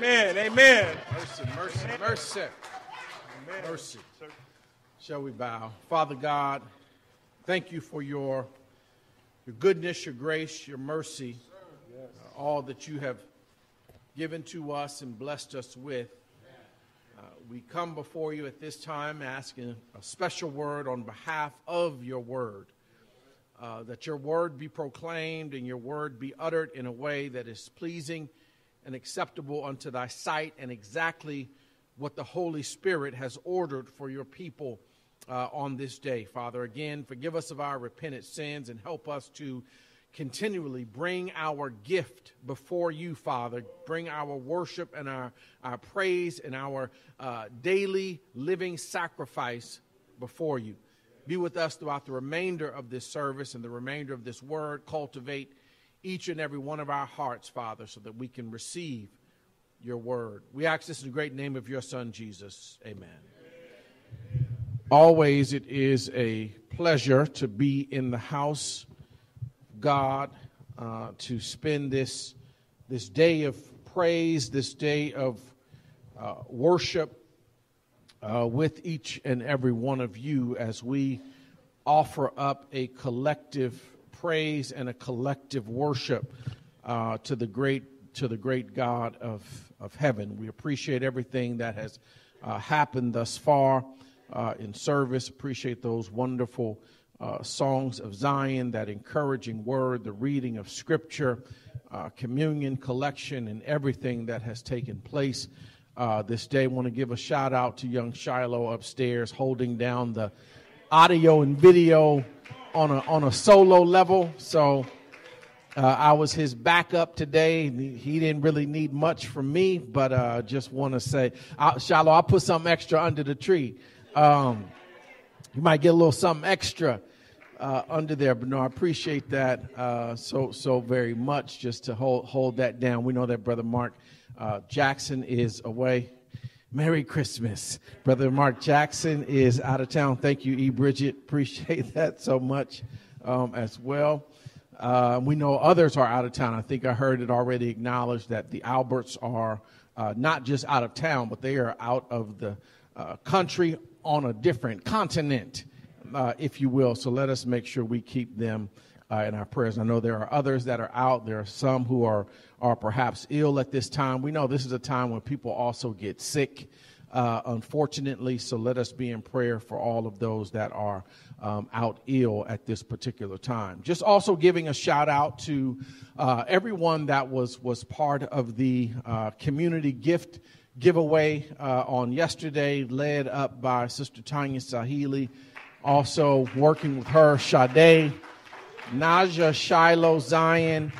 Amen. Amen. Mercy, mercy, mercy. Mercy. Shall we bow? Father God, thank you for your, your goodness, your grace, your mercy, uh, all that you have given to us and blessed us with. Uh, we come before you at this time asking a special word on behalf of your word. Uh, that your word be proclaimed and your word be uttered in a way that is pleasing and acceptable unto thy sight, and exactly what the Holy Spirit has ordered for your people uh, on this day. Father, again, forgive us of our repentant sins and help us to continually bring our gift before you, Father. Bring our worship and our, our praise and our uh, daily living sacrifice before you. Be with us throughout the remainder of this service and the remainder of this word. Cultivate each and every one of our hearts, Father, so that we can receive your word. We ask this in the great name of your Son, Jesus. Amen. Always it is a pleasure to be in the house of God, uh, to spend this, this day of praise, this day of uh, worship uh, with each and every one of you as we offer up a collective praise and a collective worship uh, to the great to the great God of of heaven. We appreciate everything that has uh, happened thus far uh, in service. Appreciate those wonderful uh, songs of Zion, that encouraging word, the reading of Scripture, uh, communion, collection, and everything that has taken place. Uh, this day, I want to give a shout out to young Shiloh upstairs holding down the audio and video on a on a solo level. So uh, I was his backup today. He didn't really need much from me, but uh, just want to say, I, Shiloh, I'll put something extra under the tree. Um, you might get a little something extra uh, under there, but no, I appreciate that uh, so so very much. Just to hold hold that down. We know that brother Mark uh, Jackson is away. Merry Christmas. Brother Mark Jackson is out of town. Thank you, E. Bridget. Appreciate that so much um, as well. Uh, we know others are out of town. I think I heard it already acknowledged that the Alberts are uh, not just out of town, but they are out of the uh, country on a different continent, uh, if you will. So let us make sure we keep them uh, in our prayers. I know there are others that are out. There are some who are are perhaps ill at this time. We know this is a time when people also get sick, uh, unfortunately. So let us be in prayer for all of those that are um, out ill at this particular time. Just also giving a shout out to uh, everyone that was was part of the uh, community gift giveaway uh, on yesterday, led up by Sister Tanya Saheli. Also working with her, Sade, Naja, Shiloh, Zion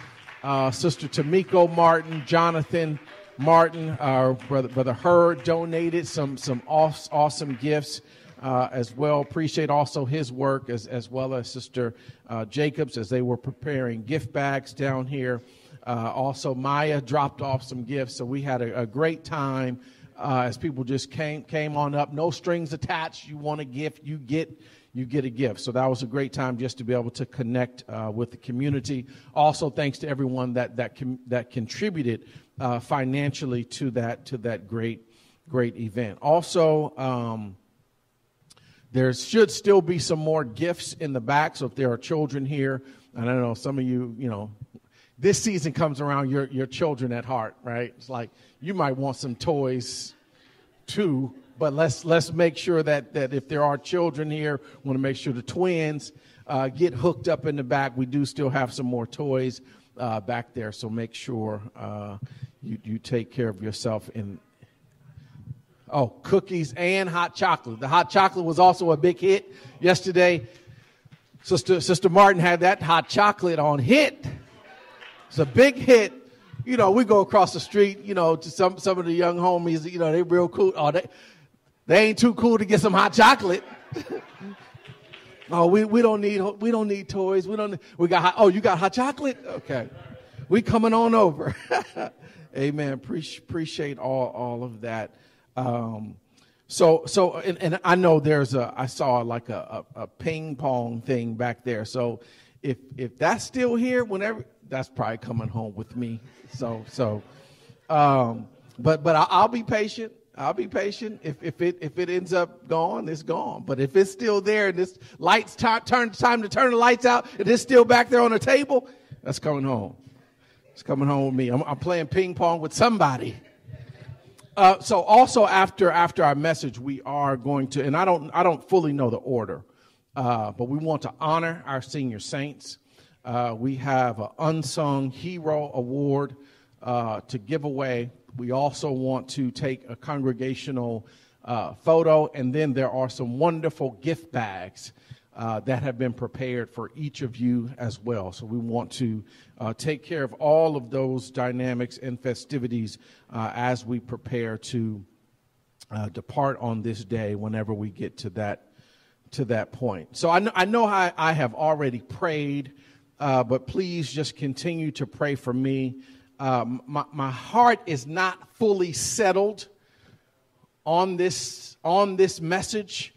uh, Sister Tamiko Martin, Jonathan Martin, our brother, brother Hurd donated some some awesome gifts uh, as well. Appreciate also his work as as well as Sister uh, Jacobs as they were preparing gift bags down here. Uh, also, Maya dropped off some gifts, so we had a, a great time uh, as people just came came on up. No strings attached. You want a gift, you get you get a gift. So that was a great time just to be able to connect uh, with the community. Also, thanks to everyone that that com- that contributed uh, financially to that to that great great event. Also. Um, there should still be some more gifts in the back. So if there are children here, and I know some of you, you know, this season comes around, your your children at heart, right? It's like you might want some toys too but let's let's make sure that that if there are children here, want to make sure the twins uh, get hooked up in the back. We do still have some more toys uh, back there, so make sure uh, you you take care of yourself in. Oh, cookies and hot chocolate. The hot chocolate was also a big hit yesterday. Sister Sister Martin had that hot chocolate on hit. It's a big hit you know, we go across the street, you know, to some some of the young homies, you know, they real cool. Oh, they they ain't too cool to get some hot chocolate. oh, we, we don't need we don't need toys. We don't. We got hot, oh, you got hot chocolate? Okay, we coming on over. Amen. Pre- appreciate all all of that. Um, so so and, and, I know there's a I saw like a, a, a ping pong thing back there. So if if that's still here, whenever that's probably coming home with me. So so. Um, but but I'll be patient. I'll be patient. If, if it if it ends up gone, it's gone. But if it's still there and this lights t- turn time to turn the lights out and it's still back there on the table, that's coming home. It's coming home with me. I'm, I'm playing ping pong with somebody. Uh, so also after after our message, we are going to, and I don't I don't fully know the order, uh, but we want to honor our senior saints. Uh, we have an unsung hero award uh, to give away. We also want to take a congregational uh, photo, and then there are some wonderful gift bags uh, that have been prepared for each of you as well. So we want to uh, take care of all of those dynamics and festivities uh, as we prepare to uh, depart on this day whenever we get to that to that point. So I know, I, know I, I have already prayed, uh, but please just continue to pray for me. Um, my, my heart is not fully settled on this on this message.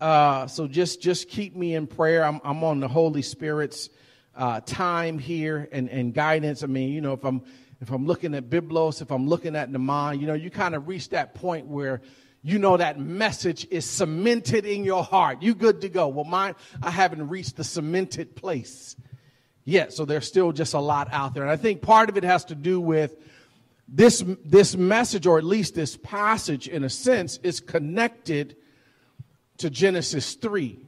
Uh, so just just keep me in prayer. I'm, I'm on the Holy Spirit's uh, time here and, and guidance. I mean, you know, if I'm if I'm looking at Biblos, if I'm looking at Nama, you know, you kind of reach that point where you know that message is cemented in your heart. You good to go. Well, mine, I haven't reached the cemented place yet. So there's still just a lot out there. And I think part of it has to do with this, this message, or at least this passage, in a sense, is connected to Genesis 3.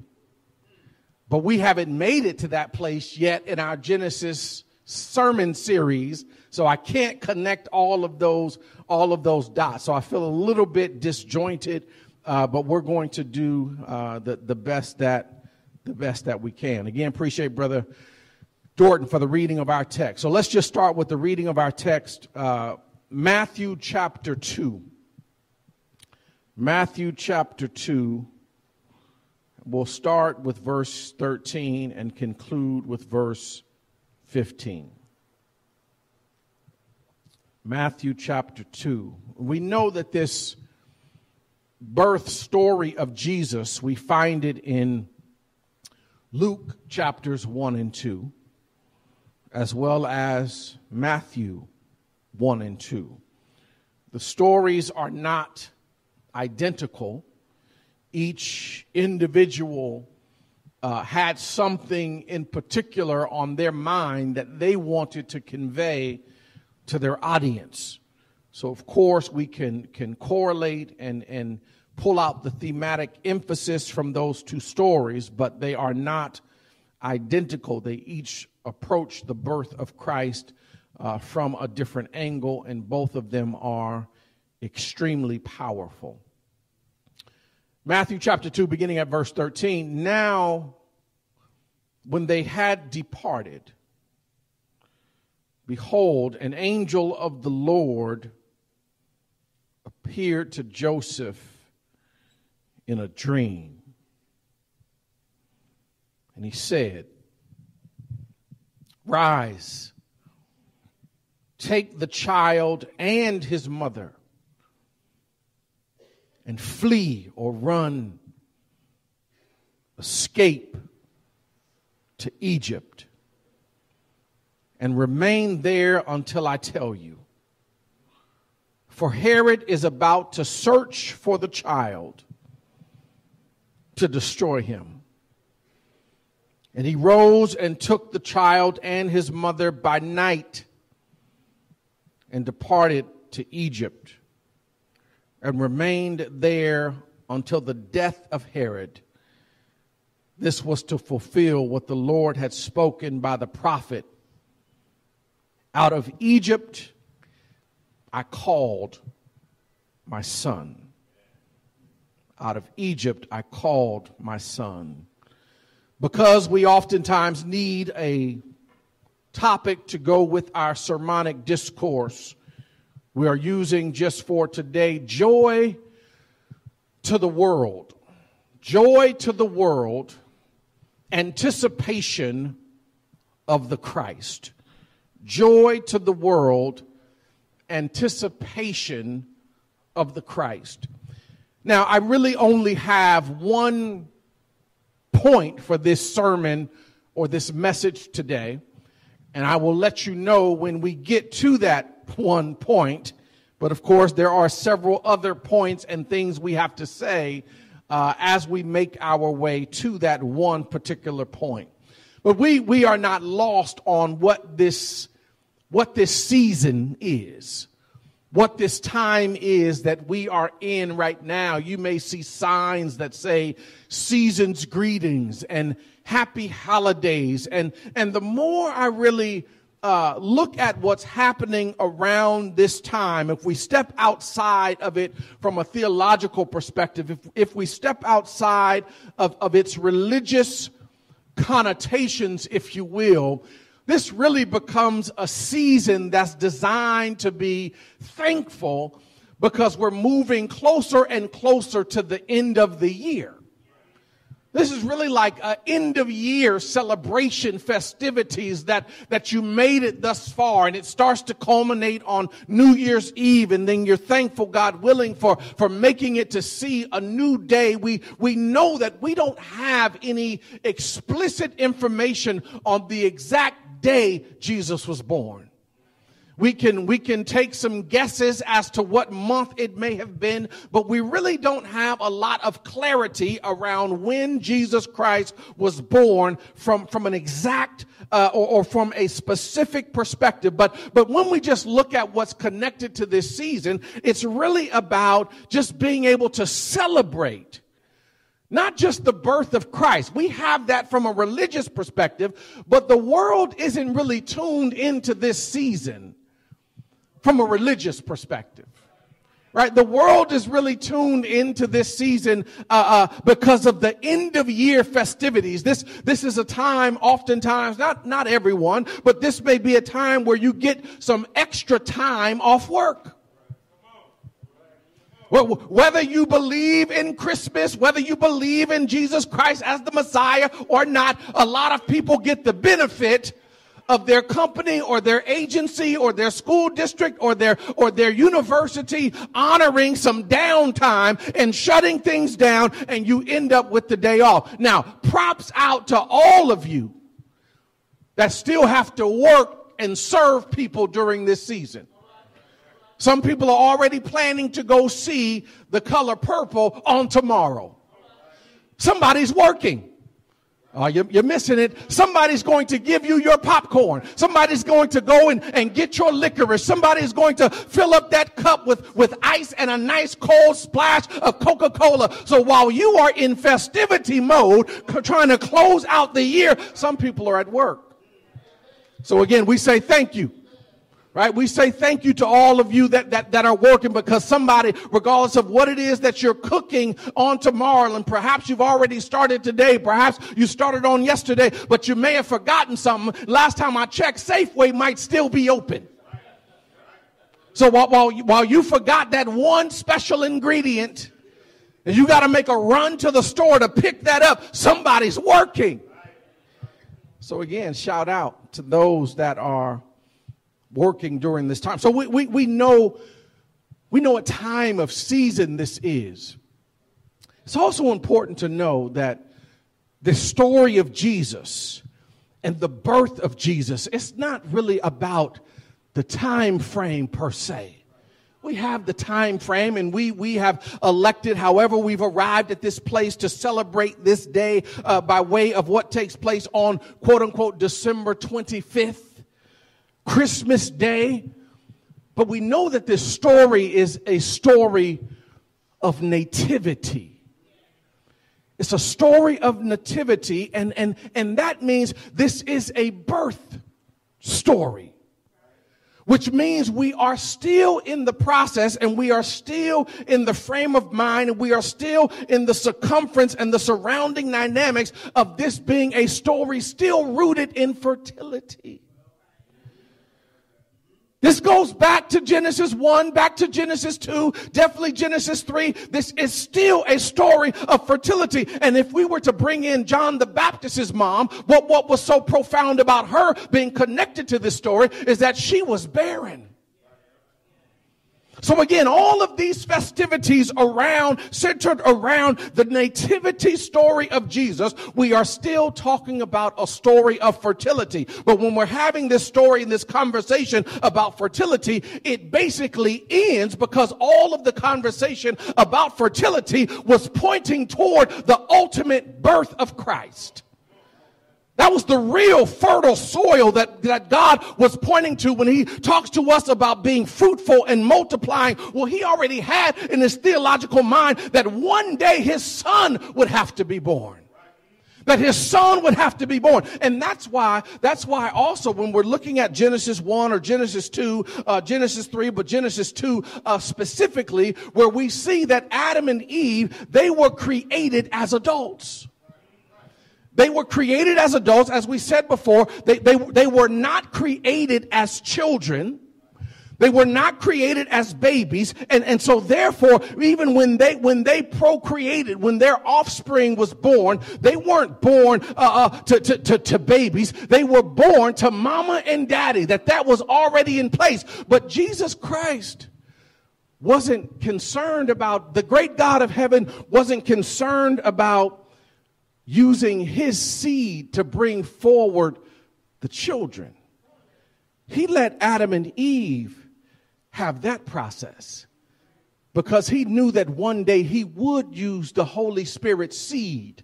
But we haven't made it to that place yet in our Genesis sermon series. So I can't connect all of those, all of those dots. So I feel a little bit disjointed, uh, but we're going to do uh, the, the best that, the best that we can. Again, appreciate brother Dorton for the reading of our text. So let's just start with the reading of our text, uh, Matthew chapter 2. Matthew chapter 2. We'll start with verse 13 and conclude with verse 15. Matthew chapter 2. We know that this birth story of Jesus, we find it in Luke chapters 1 and 2, as well as Matthew 1 and 2. The stories are not identical each individual uh, had something in particular on their mind that they wanted to convey to their audience. So, of course, we can, can correlate and, and pull out the thematic emphasis from those two stories, but they are not identical. They each approach the birth of Christ uh, from a different angle, and both of them are extremely powerful. Matthew chapter 2, beginning at verse 13. Now, when they had departed, behold, an angel of the Lord appeared to Joseph in a dream. And he said, Rise, take the child and his mother and flee or run, escape to Egypt, and remain there until I tell you. For Herod is about to search for the child to destroy him. And he rose and took the child and his mother by night and departed to Egypt and remained there until the death of Herod. This was to fulfill what the Lord had spoken by the prophet. Out of Egypt I called my son. Out of Egypt I called my son. Because we oftentimes need a topic to go with our sermonic discourse we are using just for today joy to the world. Joy to the world, anticipation of the Christ. Joy to the world, anticipation of the Christ. Now, I really only have one point for this sermon or this message today, and I will let you know when we get to that one point. But of course, there are several other points and things we have to say uh, as we make our way to that one particular point. But we, we are not lost on what this, what this season is what this time is that we are in right now. You may see signs that say season's greetings and happy holidays. And, and the more I really uh, look at what's happening around this time, if we step outside of it from a theological perspective, if, if we step outside of, of its religious connotations, if you will, this really becomes a season that's designed to be thankful because we're moving closer and closer to the end of the year. This is really like an end of year celebration festivities that, that you made it thus far and it starts to culminate on New Year's Eve and then you're thankful, God willing, for, for making it to see a new day. We, we know that we don't have any explicit information on the exact day Jesus was born. We can, we can take some guesses as to what month it may have been, but we really don't have a lot of clarity around when Jesus Christ was born from, from an exact uh, or, or from a specific perspective. But, but when we just look at what's connected to this season, it's really about just being able to celebrate not just the birth of Christ. We have that from a religious perspective, but the world isn't really tuned into this season from a religious perspective. Right? The world is really tuned into this season uh, uh, because of the end of year festivities. This this is a time, oftentimes, not not everyone, but this may be a time where you get some extra time off work. Whether you believe in Christmas, whether you believe in Jesus Christ as the Messiah or not, a lot of people get the benefit of their company or their agency or their school district or their or their university honoring some downtime and shutting things down and you end up with the day off. Now, props out to all of you that still have to work and serve people during this season. Some people are already planning to go see the color purple on tomorrow. Somebody's working. Oh, you're, you're, missing it. Somebody's going to give you your popcorn. Somebody's going to go and, and get your licorice. Somebody's going to fill up that cup with, with ice and a nice cold splash of Coca-Cola. So while you are in festivity mode, trying to close out the year, some people are at work. So again, we say thank you right? We say thank you to all of you that, that, that are working because somebody, regardless of what it is that you're cooking on tomorrow, and perhaps you've already started today, perhaps you started on yesterday, but you may have forgotten something. Last time I checked, Safeway might still be open. So while, while, while you forgot that one special ingredient, and you got to make a run to the store to pick that up, somebody's working. So again, shout out to those that are working during this time. So we, we, we know we know what time of season this is. It's also important to know that the story of Jesus and the birth of Jesus, it's not really about the time frame per se. We have the time frame and we, we have elected, however, we've arrived at this place to celebrate this day uh, by way of what takes place on quote unquote December 25th. Christmas Day. But we know that this story is a story of nativity. It's a story of nativity, and, and, and that means this is a birth story, which means we are still in the process and we are still in the frame of mind and we are still in the circumference and the surrounding dynamics of this being a story still rooted in fertility. This goes back to Genesis 1, back to Genesis 2, definitely Genesis 3. This is still a story of fertility. And if we were to bring in John the Baptist's mom, what, what was so profound about her being connected to this story is that she was barren. So again, all of these festivities around, centered around the nativity story of Jesus, we are still talking about a story of fertility. But when we're having this story and this conversation about fertility, it basically ends because all of the conversation about fertility was pointing toward the ultimate birth of Christ. That was the real fertile soil that, that God was pointing to when he talks to us about being fruitful and multiplying. Well, he already had in his theological mind that one day his son would have to be born. That his son would have to be born. And that's why, that's why also when we're looking at Genesis 1 or Genesis 2, uh, Genesis 3, but Genesis 2 uh, specifically, where we see that Adam and Eve, they were created as adults. They were created as adults, as we said before. They, they, they were not created as children. They were not created as babies. And, and so therefore, even when they, when they procreated, when their offspring was born, they weren't born, uh, uh, to, to, to, to babies. They were born to mama and daddy, that that was already in place. But Jesus Christ, wasn't concerned about, the great God of heaven wasn't concerned about using his seed to bring forward the children. He let Adam and Eve have that process because he knew that one day he would use the Holy Spirit seed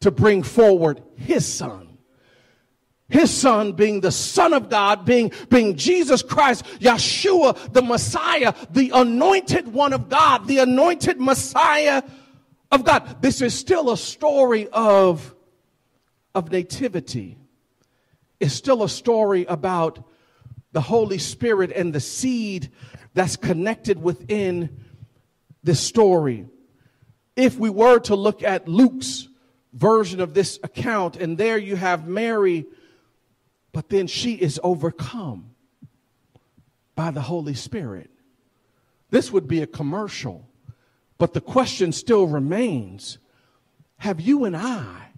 to bring forward his son. His son being the son of God, being, being Jesus Christ, Yeshua, the Messiah, the anointed one of God, the anointed Messiah of God. This is still a story of, of nativity. It's still a story about the Holy Spirit and the seed that's connected within this story. If we were to look at Luke's version of this account, and there you have Mary, but then she is overcome by the Holy Spirit. This would be a commercial. But the question still remains have you and I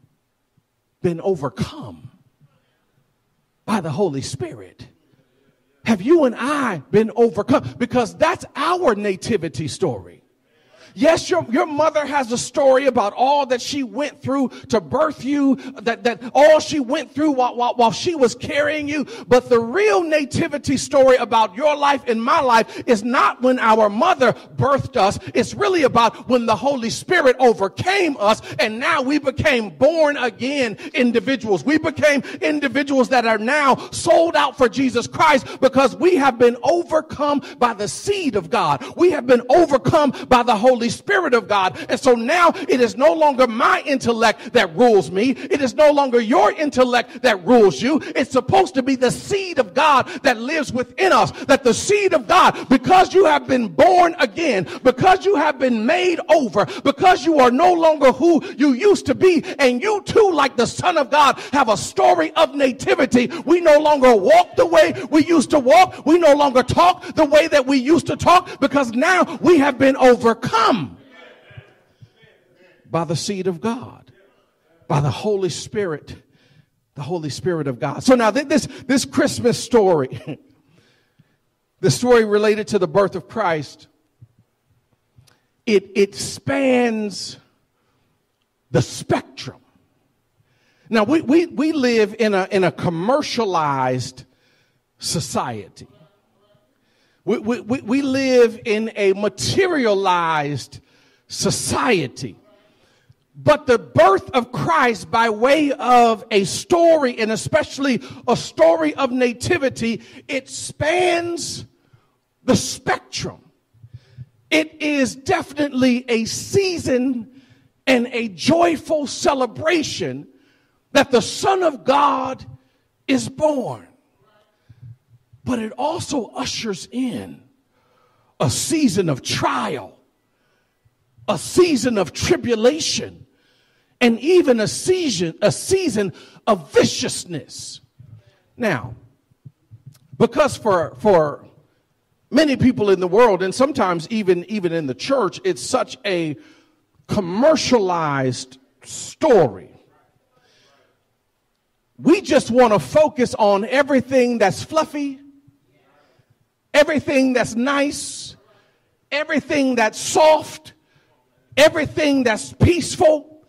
been overcome by the Holy Spirit? Have you and I been overcome? Because that's our nativity story. Yes, your, your mother has a story about all that she went through to birth you, that, that all she went through while, while, while she was carrying you. But the real nativity story about your life and my life is not when our mother birthed us. It's really about when the Holy Spirit overcame us and now we became born again individuals. We became individuals that are now sold out for Jesus Christ because we have been overcome by the seed of God. We have been overcome by the Holy Holy Spirit of God. And so now it is no longer my intellect that rules me. It is no longer your intellect that rules you. It's supposed to be the seed of God that lives within us. That the seed of God, because you have been born again, because you have been made over, because you are no longer who you used to be, and you too, like the Son of God, have a story of nativity. We no longer walk the way we used to walk. We no longer talk the way that we used to talk because now we have been overcome come by the seed of God, by the Holy Spirit, the Holy Spirit of God. So now this, this Christmas story, the story related to the birth of Christ, it, it spans the spectrum. Now we, we, we live in a, in a commercialized society. We, we, we live in a materialized society. But the birth of Christ by way of a story and especially a story of nativity, it spans the spectrum. It is definitely a season and a joyful celebration that the Son of God is born but it also ushers in a season of trial, a season of tribulation, and even a season, a season of viciousness. Now, because for, for many people in the world, and sometimes even, even in the church, it's such a commercialized story we just want to focus on everything that's fluffy, everything that's nice, everything that's soft, everything that's peaceful,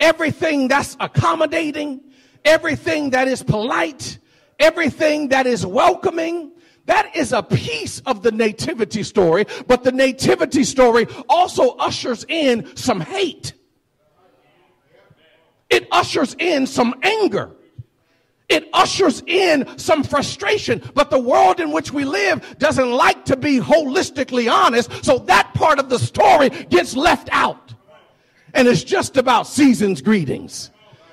everything that's accommodating, everything that is polite, everything that is welcoming. That is a piece of the nativity story, but the nativity story also ushers in some hate. It ushers in some anger. It ushers in some frustration, but the world in which we live doesn't like to be holistically honest, so that part of the story gets left out. And it's just about season's greetings.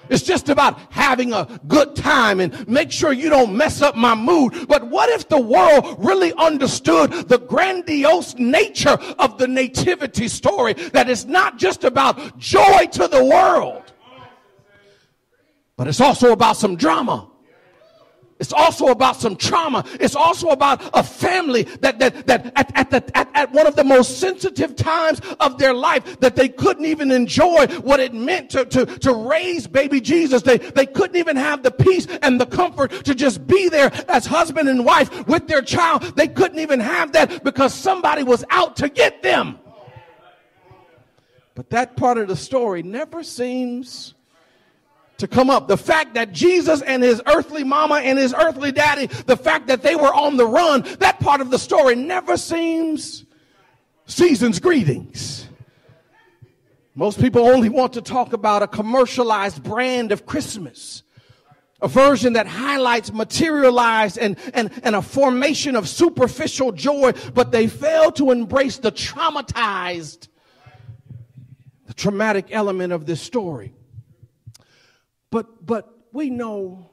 It's just about having a good time and make sure you don't mess up my mood. But what if the world really understood the grandiose nature of the nativity story? That it's not just about joy to the world, but it's also about some drama. It's also about some trauma. It's also about a family that, that, that at, at, the, at, at one of the most sensitive times of their life that they couldn't even enjoy what it meant to, to, to raise baby Jesus. They, they couldn't even have the peace and the comfort to just be there as husband and wife with their child. They couldn't even have that because somebody was out to get them. But that part of the story never seems to come up. The fact that Jesus and his earthly mama and his earthly daddy, the fact that they were on the run, that part of the story never seems season's greetings. Most people only want to talk about a commercialized brand of Christmas. A version that highlights materialized and, and, and a formation of superficial joy, but they fail to embrace the traumatized, the traumatic element of this story. But, but we know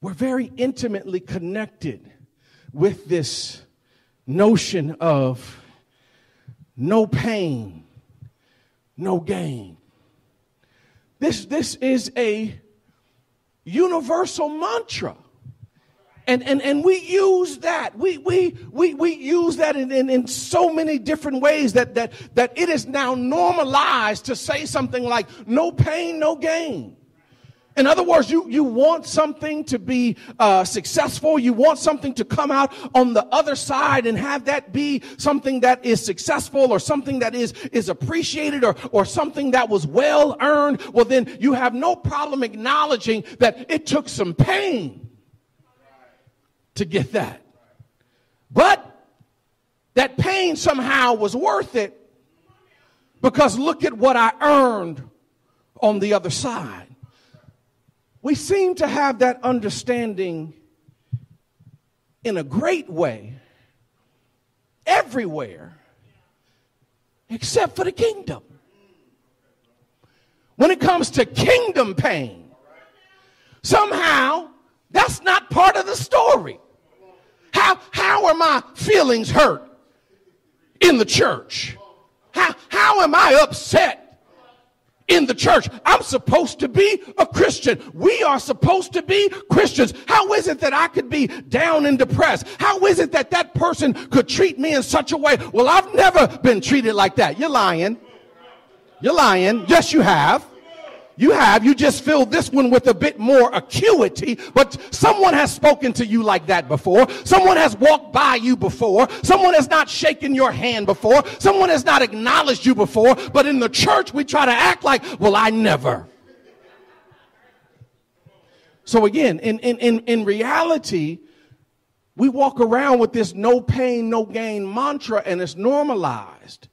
we're very intimately connected with this notion of no pain, no gain. This, this is a universal mantra. And, and, and we use that. We, we, we, we use that in, in, in so many different ways that, that, that it is now normalized to say something like, no pain, no gain. In other words, you, you want something to be uh, successful. You want something to come out on the other side and have that be something that is successful or something that is, is appreciated or, or something that was well earned. Well, then you have no problem acknowledging that it took some pain to get that. But that pain somehow was worth it because look at what I earned on the other side. We seem to have that understanding in a great way everywhere except for the kingdom. When it comes to kingdom pain, somehow that's not part of the story. How, how are my feelings hurt in the church? How, how am I upset in the church. I'm supposed to be a Christian. We are supposed to be Christians. How is it that I could be down and depressed? How is it that that person could treat me in such a way? Well, I've never been treated like that. You're lying. You're lying. Yes, you have. You have. You just filled this one with a bit more acuity, but someone has spoken to you like that before. Someone has walked by you before. Someone has not shaken your hand before. Someone has not acknowledged you before. But in the church, we try to act like, well, I never. So again, in, in, in, in reality, we walk around with this no pain, no gain mantra and it's normalized.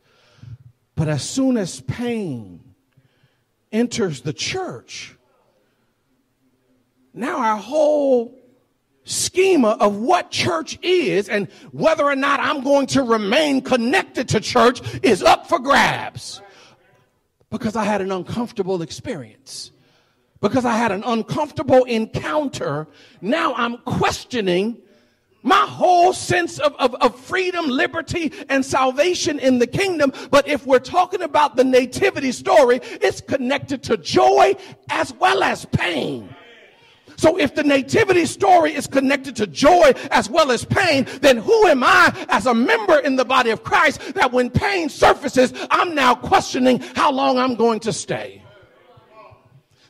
But as soon as pain enters the church, now our whole schema of what church is and whether or not I'm going to remain connected to church is up for grabs. Because I had an uncomfortable experience. Because I had an uncomfortable encounter. Now I'm questioning my whole sense of, of, of, freedom, liberty, and salvation in the kingdom. But if we're talking about the nativity story, it's connected to joy as well as pain. So if the nativity story is connected to joy as well as pain, then who am I as a member in the body of Christ that when pain surfaces, I'm now questioning how long I'm going to stay?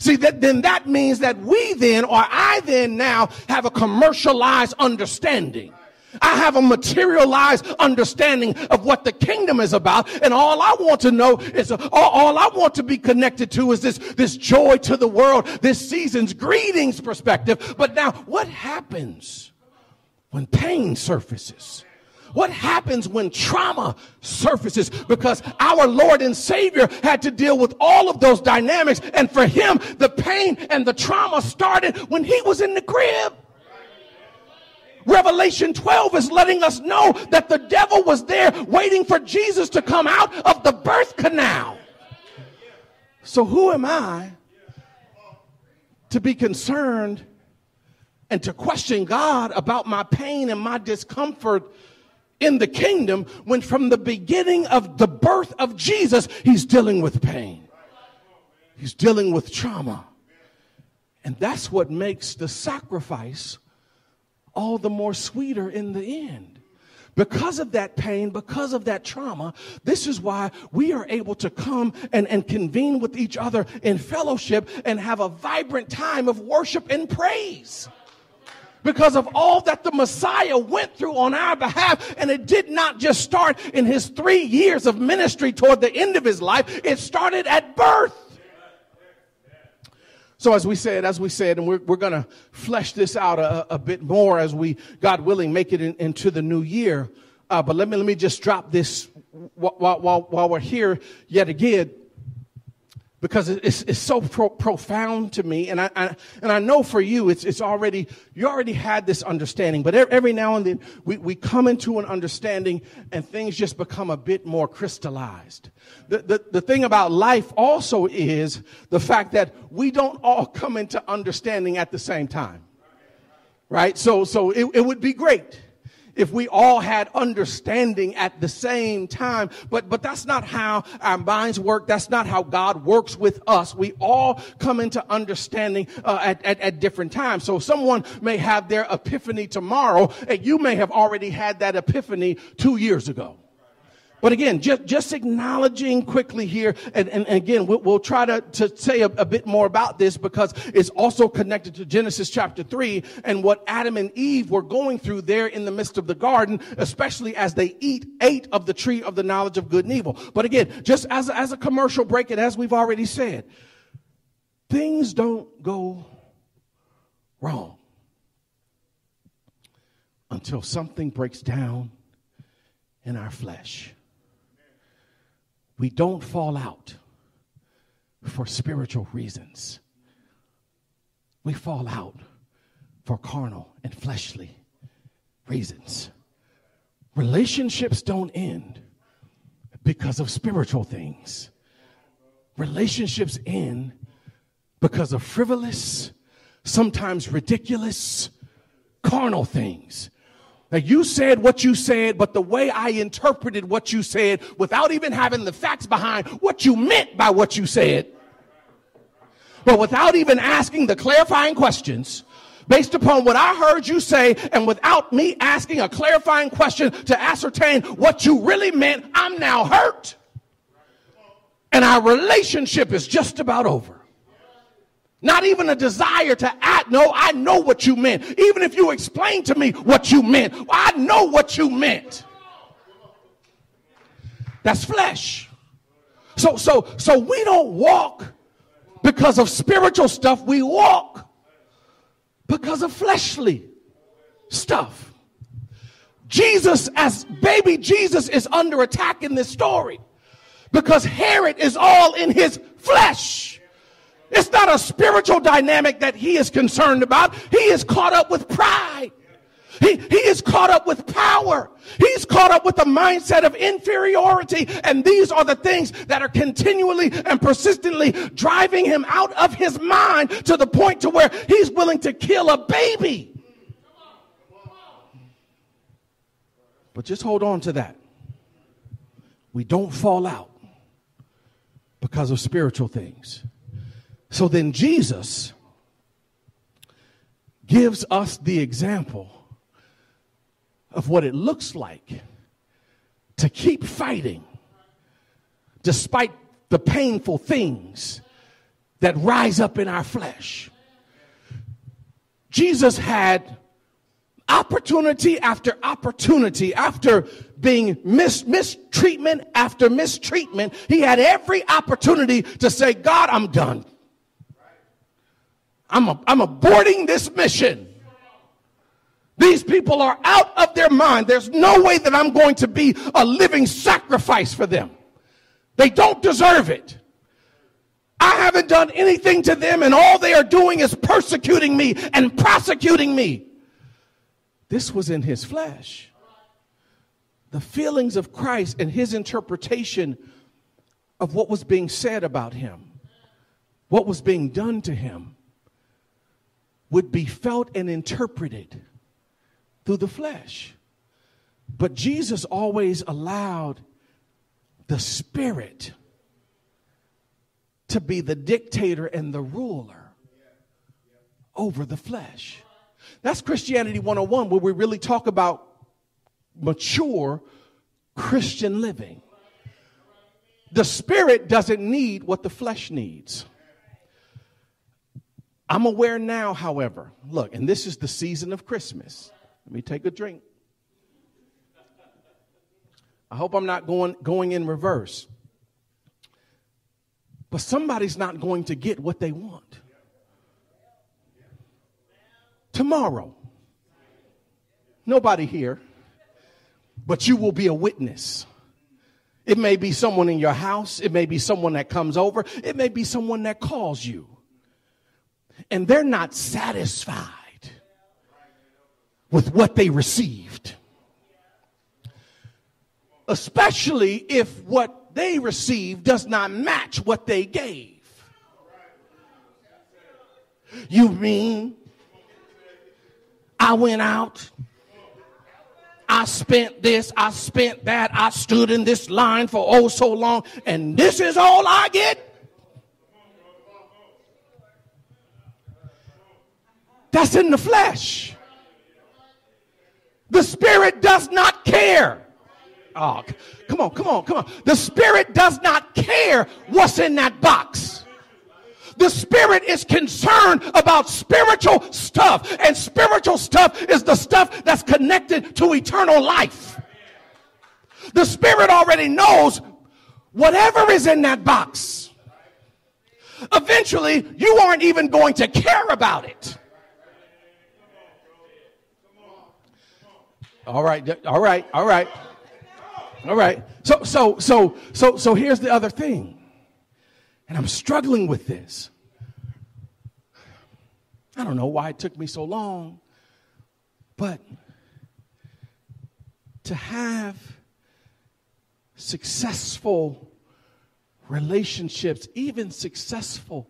See, that, then that means that we then, or I then now, have a commercialized understanding. I have a materialized understanding of what the kingdom is about. And all I want to know is, all, all, I want to be connected to is this, this joy to the world, this season's greetings perspective. But now what happens when pain surfaces? What happens when trauma surfaces? Because our Lord and Savior had to deal with all of those dynamics. And for him, the pain and the trauma started when he was in the crib. Revelation 12 is letting us know that the devil was there waiting for Jesus to come out of the birth canal. So, who am I to be concerned and to question God about my pain and my discomfort in the kingdom when from the beginning of the birth of Jesus, he's dealing with pain. He's dealing with trauma. And that's what makes the sacrifice all the more sweeter in the end. Because of that pain, because of that trauma, this is why we are able to come and, and convene with each other in fellowship and have a vibrant time of worship and praise because of all that the Messiah went through on our behalf. And it did not just start in his three years of ministry toward the end of his life. It started at birth. So as we said, as we said, and we're, we're going to flesh this out a, a, bit more as we, God willing, make it in, into the new year. Uh, but let me, let me just drop this while, while, while we're here yet again because it's, it's so pro- profound to me. And I, I, and I know for you, it's, it's already, you already had this understanding, but every now and then we, we come into an understanding and things just become a bit more crystallized. The, the, the thing about life also is the fact that we don't all come into understanding at the same time. Right? So, so it, it would be great if we all had understanding at the same time. But, but that's not how our minds work. That's not how God works with us. We all come into understanding uh, at, at, at different times. So someone may have their epiphany tomorrow and you may have already had that epiphany two years ago. But again, just, just acknowledging quickly here, and, and, again, we'll, we'll, try to, to say a, a, bit more about this because it's also connected to Genesis chapter 3 and what Adam and Eve were going through there in the midst of the garden, especially as they eat, ate of the tree of the knowledge of good and evil. But again, just as, as a commercial break, and as we've already said, things don't go wrong until something breaks down in our flesh we don't fall out for spiritual reasons. We fall out for carnal and fleshly reasons. Relationships don't end because of spiritual things. Relationships end because of frivolous, sometimes ridiculous, carnal things now, you said what you said, but the way I interpreted what you said without even having the facts behind what you meant by what you said, but without even asking the clarifying questions, based upon what I heard you say and without me asking a clarifying question to ascertain what you really meant, I'm now hurt. And our relationship is just about over. Not even a desire to act. No, I know what you meant. Even if you explain to me what you meant, I know what you meant. That's flesh. So, so, so we don't walk because of spiritual stuff. We walk because of fleshly stuff. Jesus, as baby Jesus, is under attack in this story because Herod is all in his flesh. It's not a spiritual dynamic that he is concerned about. He is caught up with pride. He, he is caught up with power. He's caught up with the mindset of inferiority. And these are the things that are continually and persistently driving him out of his mind to the point to where he's willing to kill a baby. But just hold on to that. We don't fall out because of spiritual things. So then Jesus gives us the example of what it looks like to keep fighting despite the painful things that rise up in our flesh. Jesus had opportunity after opportunity, after being mis- mistreatment after mistreatment, he had every opportunity to say, God, I'm done. I'm, a, I'm aborting this mission. These people are out of their mind. There's no way that I'm going to be a living sacrifice for them. They don't deserve it. I haven't done anything to them, and all they are doing is persecuting me and prosecuting me. This was in his flesh. The feelings of Christ and his interpretation of what was being said about him, what was being done to him, would be felt and interpreted through the flesh. But Jesus always allowed the Spirit to be the dictator and the ruler over the flesh. That's Christianity 101, where we really talk about mature Christian living. The spirit doesn't need what the flesh needs. I'm aware now, however, look, and this is the season of Christmas. Let me take a drink. I hope I'm not going, going in reverse. But somebody's not going to get what they want. Tomorrow. Nobody here, but you will be a witness. It may be someone in your house, it may be someone that comes over, it may be someone that calls you. And they're not satisfied with what they received. Especially if what they received does not match what they gave. You mean I went out? I spent this, I spent that, I stood in this line for oh so long, and this is all I get? That's in the flesh. The spirit does not care. Oh, come on, come on, come on. The spirit does not care what's in that box. The spirit is concerned about spiritual stuff, and spiritual stuff is the stuff that's connected to eternal life. The spirit already knows whatever is in that box. Eventually, you aren't even going to care about it. All right, all right, all right. All right. So so so so so here's the other thing. And I'm struggling with this. I don't know why it took me so long, but to have successful relationships, even successful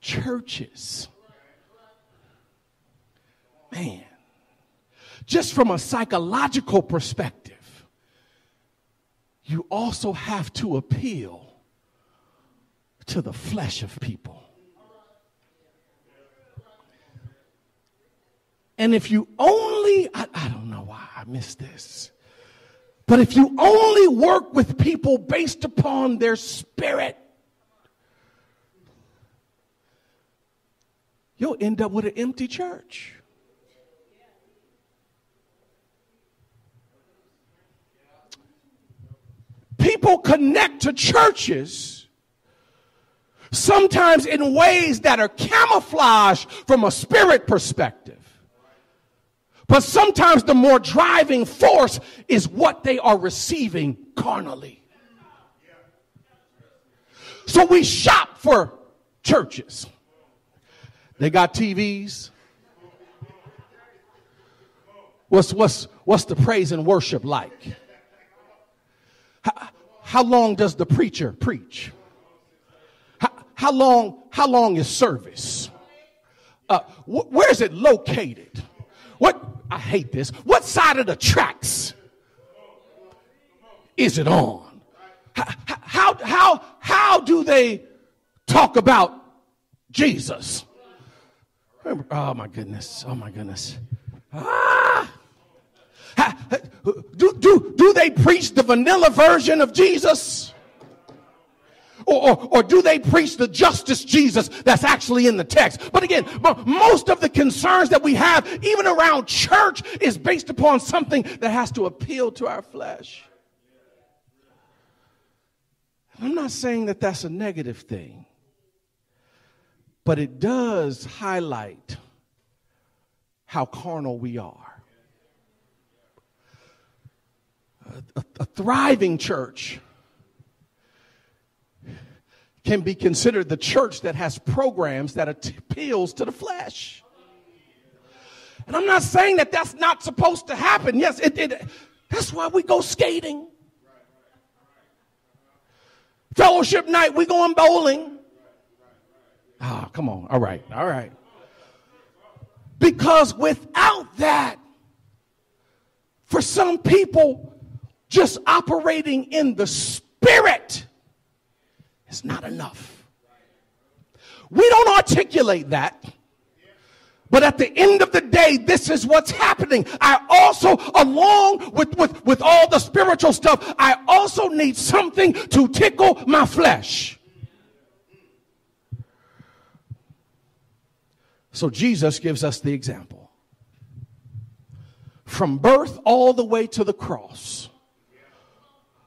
churches, man, just from a psychological perspective, you also have to appeal to the flesh of people. And if you only, I, I, don't know why I missed this, but if you only work with people based upon their spirit, you'll end up with an empty church. People connect to churches sometimes in ways that are camouflaged from a spirit perspective. But sometimes the more driving force is what they are receiving carnally. So we shop for churches. They got TVs. What's, what's, what's the praise and worship like? How long does the preacher preach? How, how long, how long is service? Uh, wh- where is it located? What, I hate this. What side of the tracks is it on? How, how, how, how do they talk about Jesus? Oh my goodness. Oh my goodness. Ah! Do, do, do they preach the vanilla version of Jesus? Or, or, or, do they preach the justice Jesus that's actually in the text? But again, most of the concerns that we have, even around church, is based upon something that has to appeal to our flesh. I'm not saying that that's a negative thing, but it does highlight how carnal we are. A, a, thriving church can be considered the church that has programs that appeals to the flesh. And I'm not saying that that's not supposed to happen. Yes, it, it that's why we go skating. Fellowship night, we going bowling. Ah, oh, come on. All right. All right. Because without that, for some people, just operating in the spirit is not enough. We don't articulate that. But at the end of the day, this is what's happening. I also, along with, with, with all the spiritual stuff, I also need something to tickle my flesh. So Jesus gives us the example. From birth all the way to the cross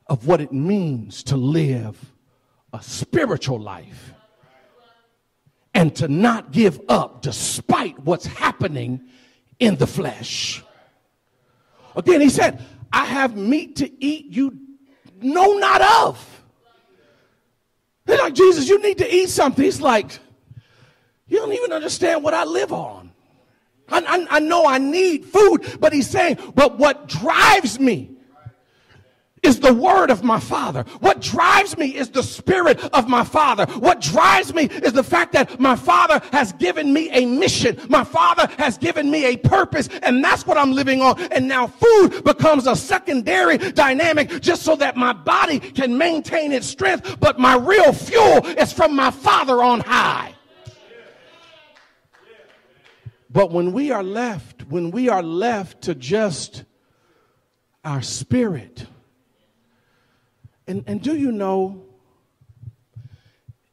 of what it means to live a spiritual life and to not give up despite what's happening in the flesh. Again, he said, I have meat to eat you know not of. They're like, Jesus, you need to eat something. He's like, you don't even understand what I live on. I, I, I know I need food, but he's saying, but what drives me is the word of my father. What drives me is the spirit of my father. What drives me is the fact that my father has given me a mission. My father has given me a purpose and that's what I'm living on. And now food becomes a secondary dynamic just so that my body can maintain its strength. But my real fuel is from my father on high. But when we are left, when we are left to just our spirit, and, and do you know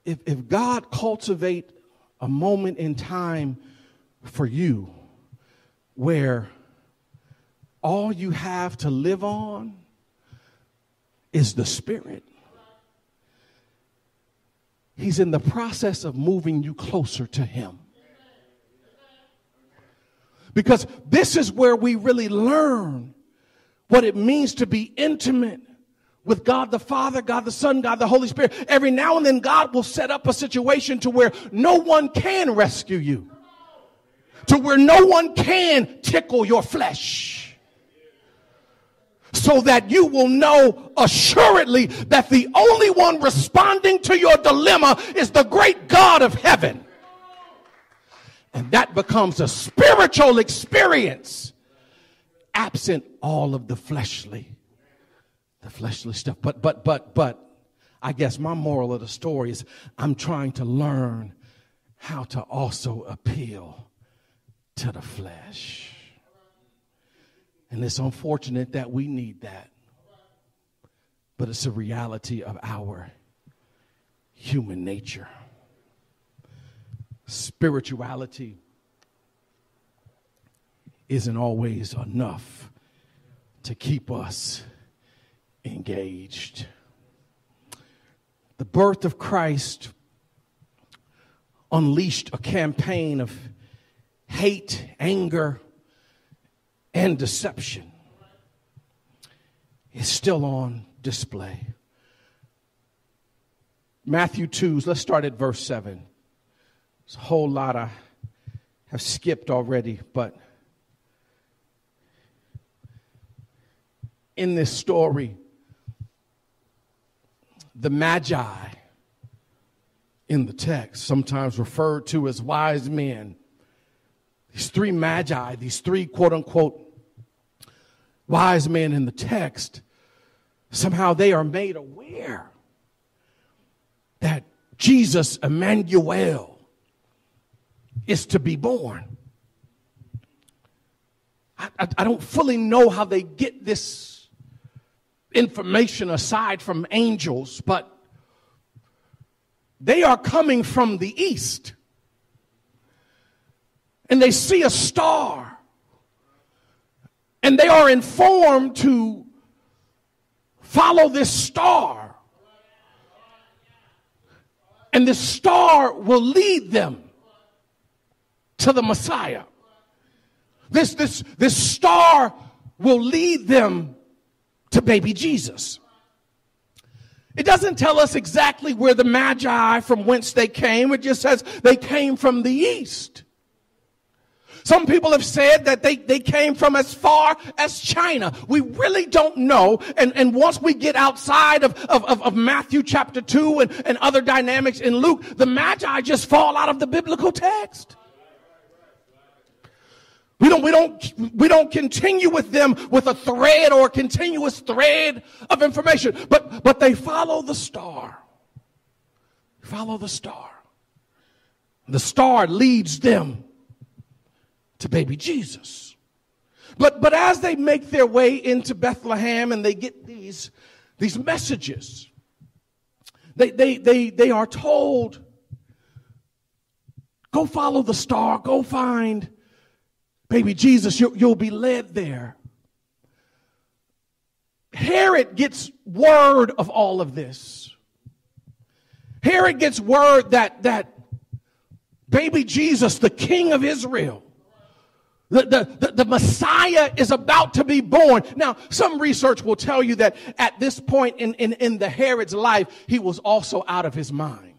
if, if God cultivate a moment in time for you where all you have to live on is the spirit. He's in the process of moving you closer to him. Because this is where we really learn what it means to be intimate with God the Father, God the Son, God the Holy Spirit. Every now and then God will set up a situation to where no one can rescue you. To where no one can tickle your flesh. So that you will know assuredly that the only one responding to your dilemma is the great God of heaven. And that becomes a spiritual experience absent all of the fleshly the fleshly stuff. But, but, but, but, I guess my moral of the story is I'm trying to learn how to also appeal to the flesh. And it's unfortunate that we need that. But it's a reality of our human nature. Spirituality isn't always enough to keep us engaged. The birth of Christ unleashed a campaign of hate, anger, and deception. It's still on display. Matthew 2, let's start at verse 7. There's a whole lot I have skipped already, but in this story, the magi in the text, sometimes referred to as wise men. These three magi, these three quote unquote wise men in the text, somehow they are made aware that Jesus, Emmanuel, is to be born. I, I, I don't fully know how they get this information aside from angels, but they are coming from the east. And they see a star. And they are informed to follow this star. And this star will lead them to the Messiah. This, this, this star will lead them to baby Jesus. It doesn't tell us exactly where the Magi from whence they came. It just says they came from the east. Some people have said that they, they came from as far as China. We really don't know. And, and once we get outside of, of, of, Matthew chapter 2 and, and other dynamics in Luke, the Magi just fall out of the biblical text. We don't, we don't, we don't continue with them with a thread or a continuous thread of information, but, but they follow the star. Follow the star. The star leads them to baby Jesus. But, but as they make their way into Bethlehem and they get these, these messages, they, they, they, they are told, go follow the star, go find baby Jesus, you'll, you'll be led there. Herod gets word of all of this. Herod gets word that, that baby Jesus, the king of Israel, the, the, the, Messiah is about to be born. Now, some research will tell you that at this point in, in, in the Herod's life, he was also out of his mind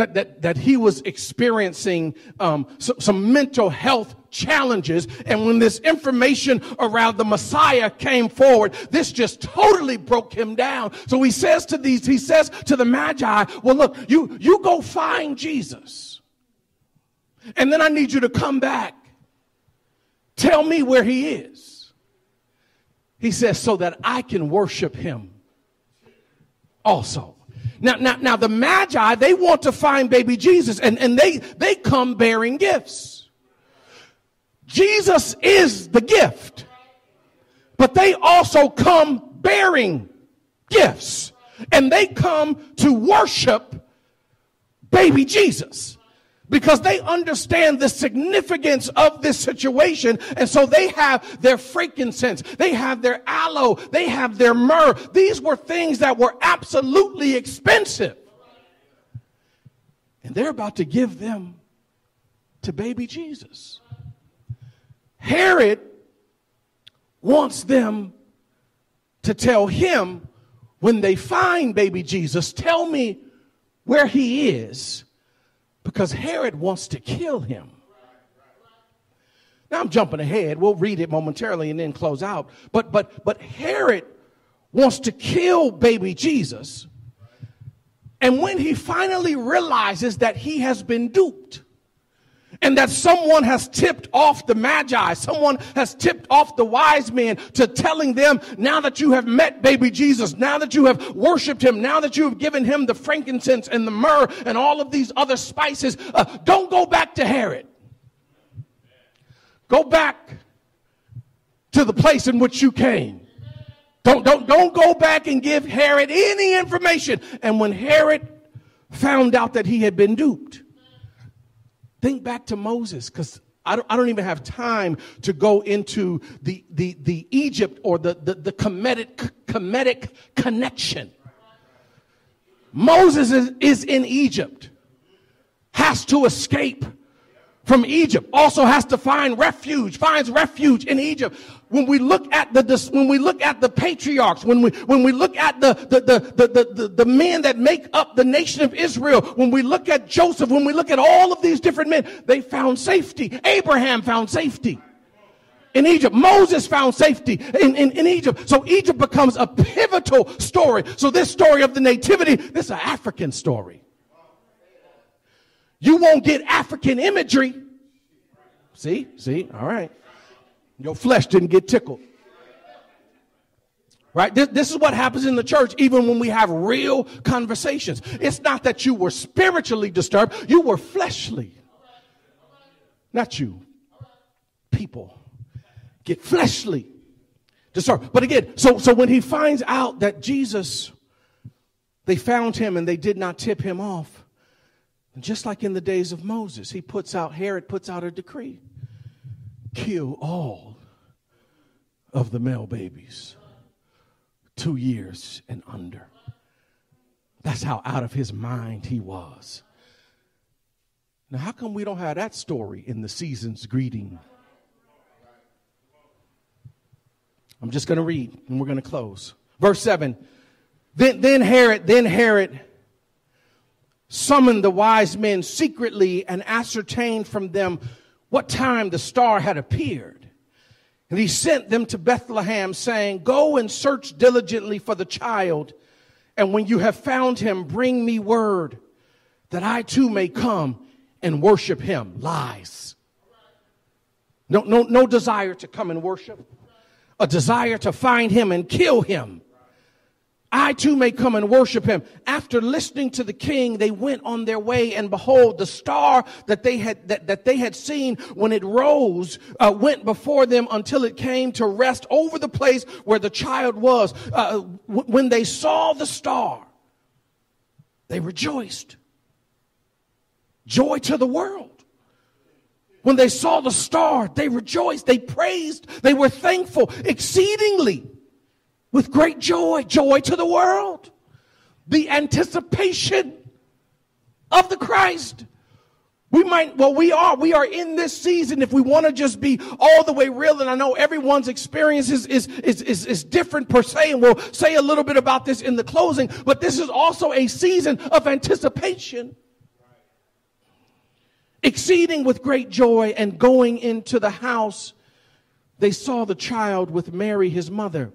that, that, that he was experiencing um, so, some mental health challenges. And when this information around the Messiah came forward, this just totally broke him down. So he says to these, he says to the Magi, well, look, you, you go find Jesus. And then I need you to come back. Tell me where he is. He says, so that I can worship him also. Now, now, now the Magi, they want to find baby Jesus and, and they, they come bearing gifts. Jesus is the gift, but they also come bearing gifts and they come to worship baby Jesus because they understand the significance of this situation. And so they have their frankincense, they have their aloe, they have their myrrh. These were things that were absolutely expensive. And they're about to give them to baby Jesus. Herod wants them to tell him when they find baby Jesus, tell me where he is because Herod wants to kill him. Now I'm jumping ahead. We'll read it momentarily and then close out. But but but Herod wants to kill baby Jesus. And when he finally realizes that he has been duped, and that someone has tipped off the magi, someone has tipped off the wise men to telling them, now that you have met baby Jesus, now that you have worshiped him, now that you have given him the frankincense and the myrrh and all of these other spices, uh, don't go back to Herod. Go back to the place in which you came. Don't, don't, don't go back and give Herod any information. And when Herod found out that he had been duped, Think back to Moses, because I don't, I don't even have time to go into the, the, the Egypt or the, the, the Kemetic, Kemetic connection. Moses is, is in Egypt, has to escape from Egypt, also has to find refuge, finds refuge in Egypt. When we look at the, when we look at the patriarchs, when we, when we look at the, the, the, the, the, the men that make up the nation of Israel, when we look at Joseph, when we look at all of these different men, they found safety. Abraham found safety in Egypt. Moses found safety in, in, in, Egypt. So Egypt becomes a pivotal story. So this story of the nativity, this is an African story. You won't get African imagery. See, see, all right. Your flesh didn't get tickled. Right? This, this, is what happens in the church, even when we have real conversations. It's not that you were spiritually disturbed, you were fleshly. Not you. People get fleshly disturbed. But again, so, so when he finds out that Jesus They found him and they did not tip him off. Just like in the days of Moses, he puts out, Herod puts out a decree kill all of the male babies, two years and under. That's how out of his mind he was. Now, how come we don't have that story in the season's greeting? I'm just going to read and we're going to close. Verse 7. Then, then Herod, then Herod summoned the wise men secretly and ascertained from them what time the star had appeared. And he sent them to Bethlehem, saying, Go and search diligently for the child, and when you have found him, bring me word that I too may come and worship him. Lies. No, no, no desire to come and worship, a desire to find him and kill him. I too may come and worship him. After listening to the king, they went on their way, and behold, the star that they had that, that they had seen when it rose uh, went before them until it came to rest over the place where the child was. Uh, w- when they saw the star, they rejoiced. Joy to the world. When they saw the star, they rejoiced, they praised, they were thankful exceedingly with great joy, joy to the world. The anticipation of the Christ. We might, well, we are, we are in this season if we want to just be all the way real. And I know everyone's experience is, is, is, is, is different per se. And we'll say a little bit about this in the closing, but this is also a season of anticipation. Exceeding with great joy and going into the house, they saw the child with Mary, his mother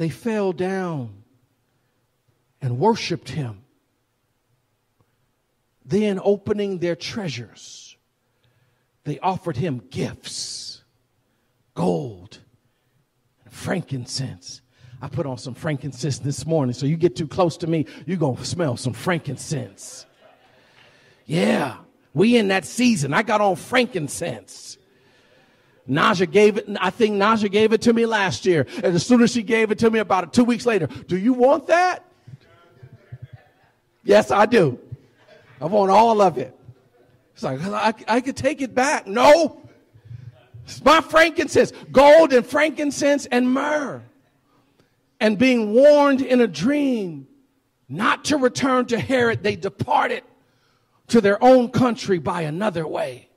they fell down and worshiped him. Then, opening their treasures, they offered him gifts gold and frankincense. I put on some frankincense this morning, so you get too close to me, you're going to smell some frankincense. Yeah, we in that season. I got on frankincense. Naja gave it, I think Naja gave it to me last year. And as soon as she gave it to me about two weeks later, do you want that? Yes, I do. I want all of it. It's like, I, I could take it back. No. It's my frankincense, gold and frankincense and myrrh. And being warned in a dream not to return to Herod, they departed to their own country by another way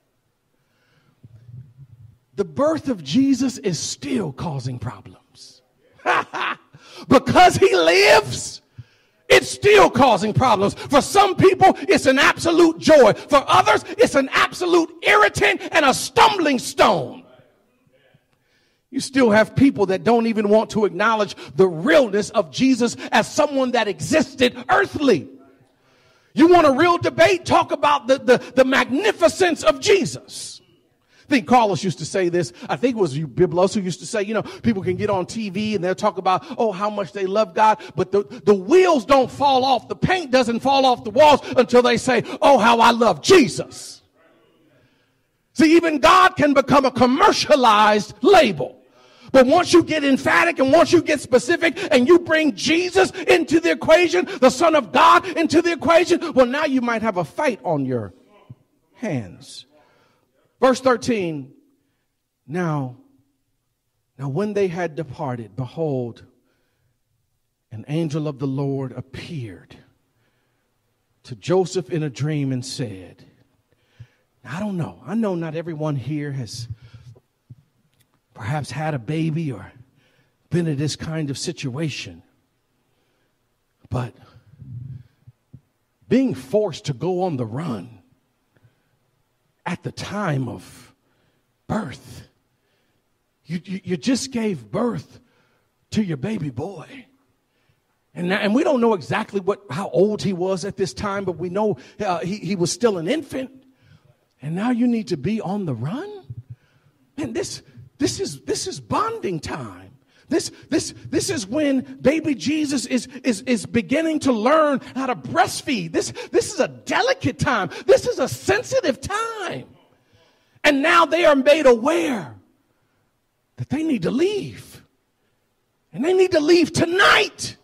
the birth of Jesus is still causing problems. because he lives, it's still causing problems. For some people, it's an absolute joy. For others, it's an absolute irritant and a stumbling stone. You still have people that don't even want to acknowledge the realness of Jesus as someone that existed earthly. You want a real debate? Talk about the, the, the magnificence of Jesus. I think Carlos used to say this. I think it was Biblos, who used to say, you know, people can get on TV and they'll talk about, oh, how much they love God, but the, the wheels don't fall off, the paint doesn't fall off the walls until they say, oh, how I love Jesus. See, even God can become a commercialized label. But once you get emphatic and once you get specific and you bring Jesus into the equation, the Son of God into the equation, well, now you might have a fight on your hands. Verse 13. Now, now when they had departed, behold, an angel of the Lord appeared to Joseph in a dream and said, I don't know. I know not everyone here has perhaps had a baby or been in this kind of situation. But being forced to go on the run at the time of birth. You, you, you just gave birth to your baby boy. And, and we don't know exactly what, how old he was at this time, but we know uh, he, he was still an infant. And now you need to be on the run? Man, this, this, is, this is bonding time. This, this, this is when baby Jesus is, is, is beginning to learn how to breastfeed. This, this is a delicate time. This is a sensitive time. And now they are made aware that they need to leave. And they need to leave tonight.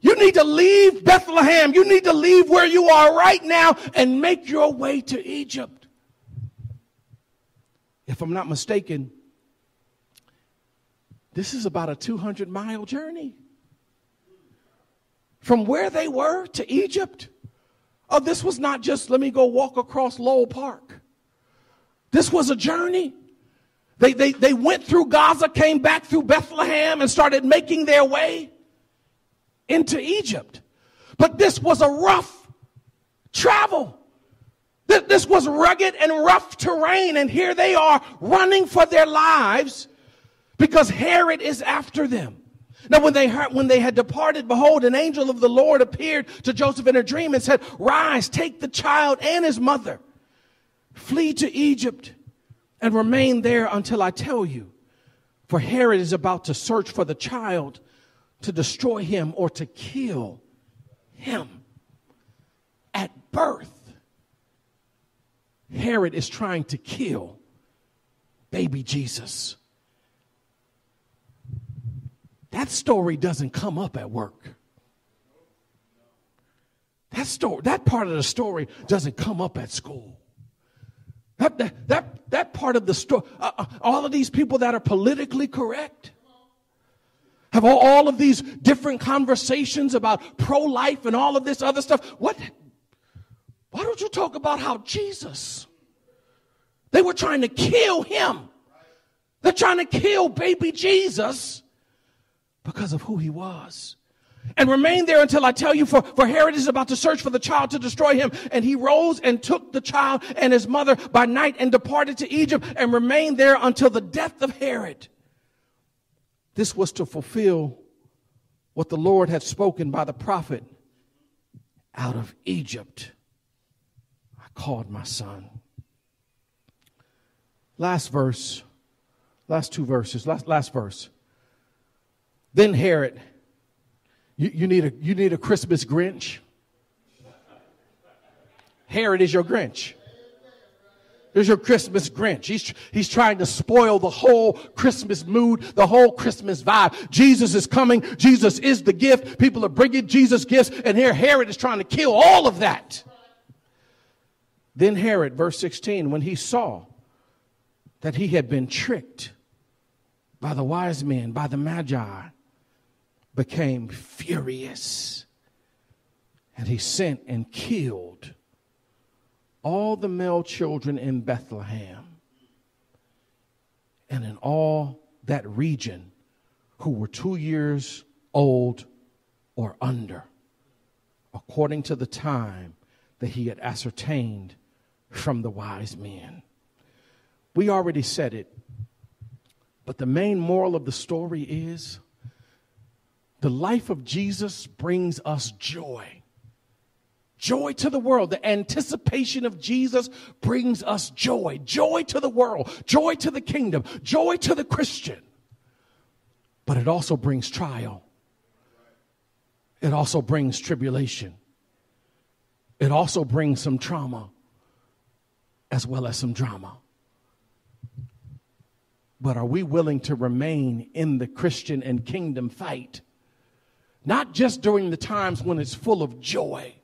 You need to leave Bethlehem. You need to leave where you are right now and make your way to Egypt. If I'm not mistaken, this is about a 200 mile journey from where they were to Egypt. Oh, this was not just let me go walk across Lowell Park. This was a journey. They, they, they went through Gaza, came back through Bethlehem, and started making their way into Egypt. But this was a rough travel. This was rugged and rough terrain, and here they are running for their lives because Herod is after them. Now, when they heard, when they had departed, behold, an angel of the Lord appeared to Joseph in a dream and said, Rise, take the child and his mother, flee to Egypt, and remain there until I tell you. For Herod is about to search for the child to destroy him or to kill him. At birth, Herod is trying to kill baby Jesus. That story doesn't come up at work. That story, that part of the story doesn't come up at school. That, that, that, that part of the story, uh, uh, all of these people that are politically correct, have all, all of these different conversations about pro life and all of this other stuff. What? Why don't you talk about how Jesus, they were trying to kill him. They're trying to kill baby Jesus because of who he was. And remain there until I tell you, for, for Herod is about to search for the child to destroy him. And he rose and took the child and his mother by night and departed to Egypt and remained there until the death of Herod. This was to fulfill what the Lord had spoken by the prophet out of Egypt. I called my son. Last verse, last two verses, last, last verse. Then Herod, you, you, need a, you need a Christmas Grinch? Herod is your Grinch. There's your Christmas Grinch. He's, he's trying to spoil the whole Christmas mood, the whole Christmas vibe. Jesus is coming. Jesus is the gift. People are bringing Jesus gifts. And here Herod is trying to kill all of that. Then Herod, verse 16, when he saw that he had been tricked by the wise men, by the Magi, became furious. And he sent and killed all the male children in Bethlehem and in all that region who were two years old or under, according to the time that he had ascertained from the wise men. We already said it, but the main moral of the story is the life of Jesus brings us joy. Joy to the world. The anticipation of Jesus brings us joy. Joy to the world. Joy to the kingdom. Joy to the Christian. But it also brings trial. It also brings tribulation. It also brings some trauma as well as some drama. But are we willing to remain in the Christian and kingdom fight? Not just during the times when it's full of joy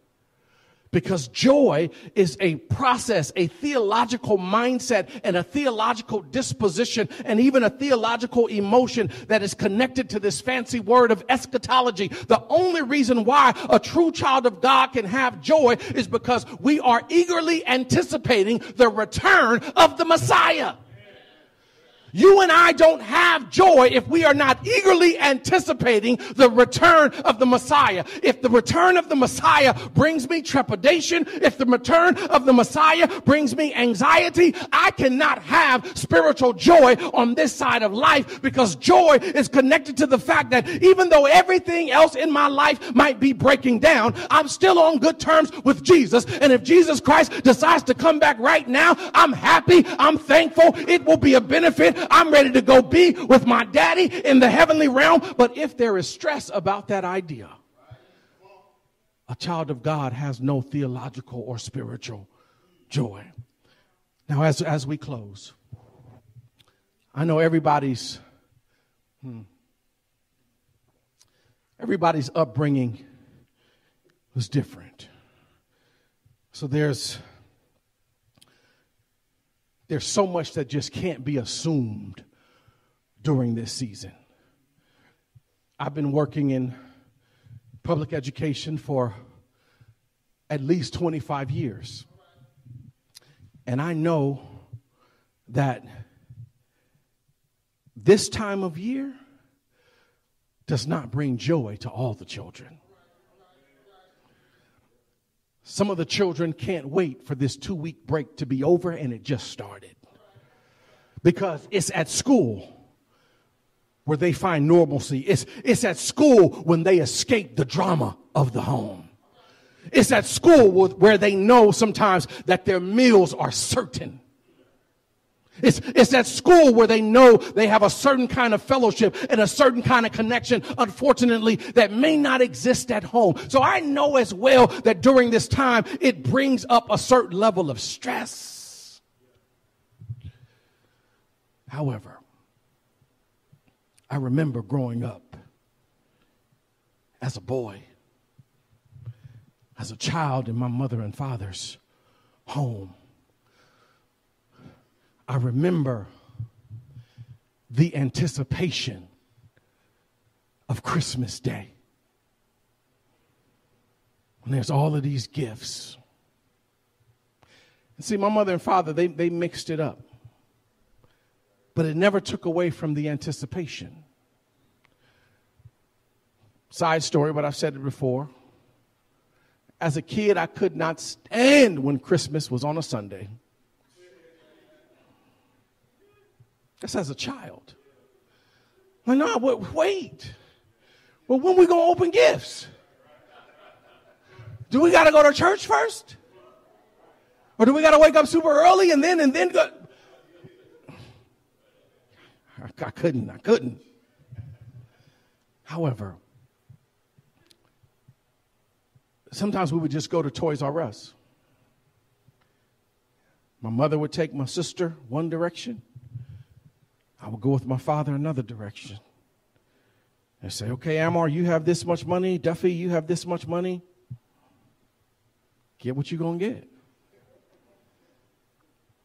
because joy is a process, a theological mindset, and a theological disposition, and even a theological emotion that is connected to this fancy word of eschatology. The only reason why a true child of God can have joy is because we are eagerly anticipating the return of the Messiah. You and I don't have joy if we are not eagerly anticipating the return of the Messiah. If the return of the Messiah brings me trepidation, if the return of the Messiah brings me anxiety, I cannot have spiritual joy on this side of life because joy is connected to the fact that even though everything else in my life might be breaking down, I'm still on good terms with Jesus. And if Jesus Christ decides to come back right now, I'm happy. I'm thankful. It will be a benefit I'm ready to go be with my daddy in the heavenly realm. But if there is stress about that idea, a child of God has no theological or spiritual joy. Now, as, as we close, I know everybody's, hmm, everybody's upbringing was different. So there's there's so much that just can't be assumed during this season. I've been working in public education for at least 25 years. And I know that this time of year does not bring joy to all the children. Some of the children can't wait for this two week break to be over, and it just started. Because it's at school where they find normalcy, it's, it's at school when they escape the drama of the home. It's at school where they know sometimes that their meals are certain. It's, it's at school where they know they have a certain kind of fellowship and a certain kind of connection, unfortunately, that may not exist at home. So I know as well that during this time, it brings up a certain level of stress. However, I remember growing up as a boy, as a child in my mother and father's home I remember the anticipation of Christmas Day. When there's all of these gifts. And see, my mother and father, they, they mixed it up. But it never took away from the anticipation. Side story, but I've said it before. As a kid, I could not stand when Christmas was on a Sunday. That's as a child. Like, no, wait. Well, when we gonna open gifts? Do we gotta go to church first? Or do we gotta wake up super early and then and then go? I, I couldn't. I couldn't. However, sometimes we would just go to Toys R Us. My mother would take my sister one direction. I would go with my father another direction. And say, okay, Ammar, you have this much money. Duffy, you have this much money. Get what you're going to get.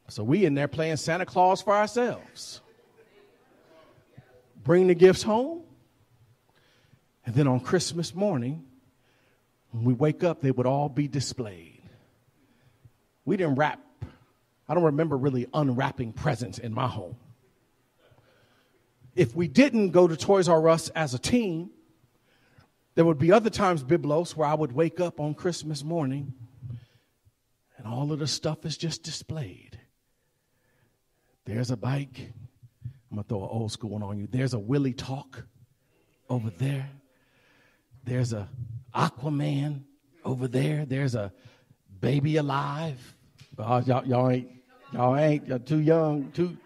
So we in there playing Santa Claus for ourselves. Bring the gifts home. And then on Christmas morning, when we wake up, they would all be displayed. We didn't wrap, I don't remember really unwrapping presents in my home if we didn't go to Toys R Us as a team, there would be other times, Biblos, where I would wake up on Christmas morning and all of the stuff is just displayed. There's a bike. I'm going to throw an old school one on you. There's a Willy Talk over there. There's a Aquaman over there. There's a Baby Alive. Oh, y'all, y'all ain't, y'all ain't, y'all too young, too,